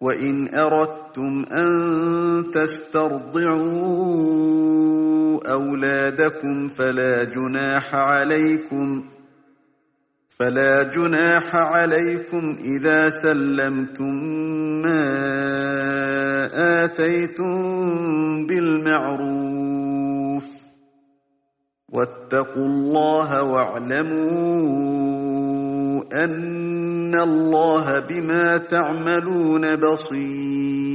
وإن أردتم أن تسترضعوا أولادكم فلا جناح عليكم فلا جناح عليكم إذا سلمتم ما آتيتم بالمعروف واتقوا الله واعلموا أن الله بما تعملون بصير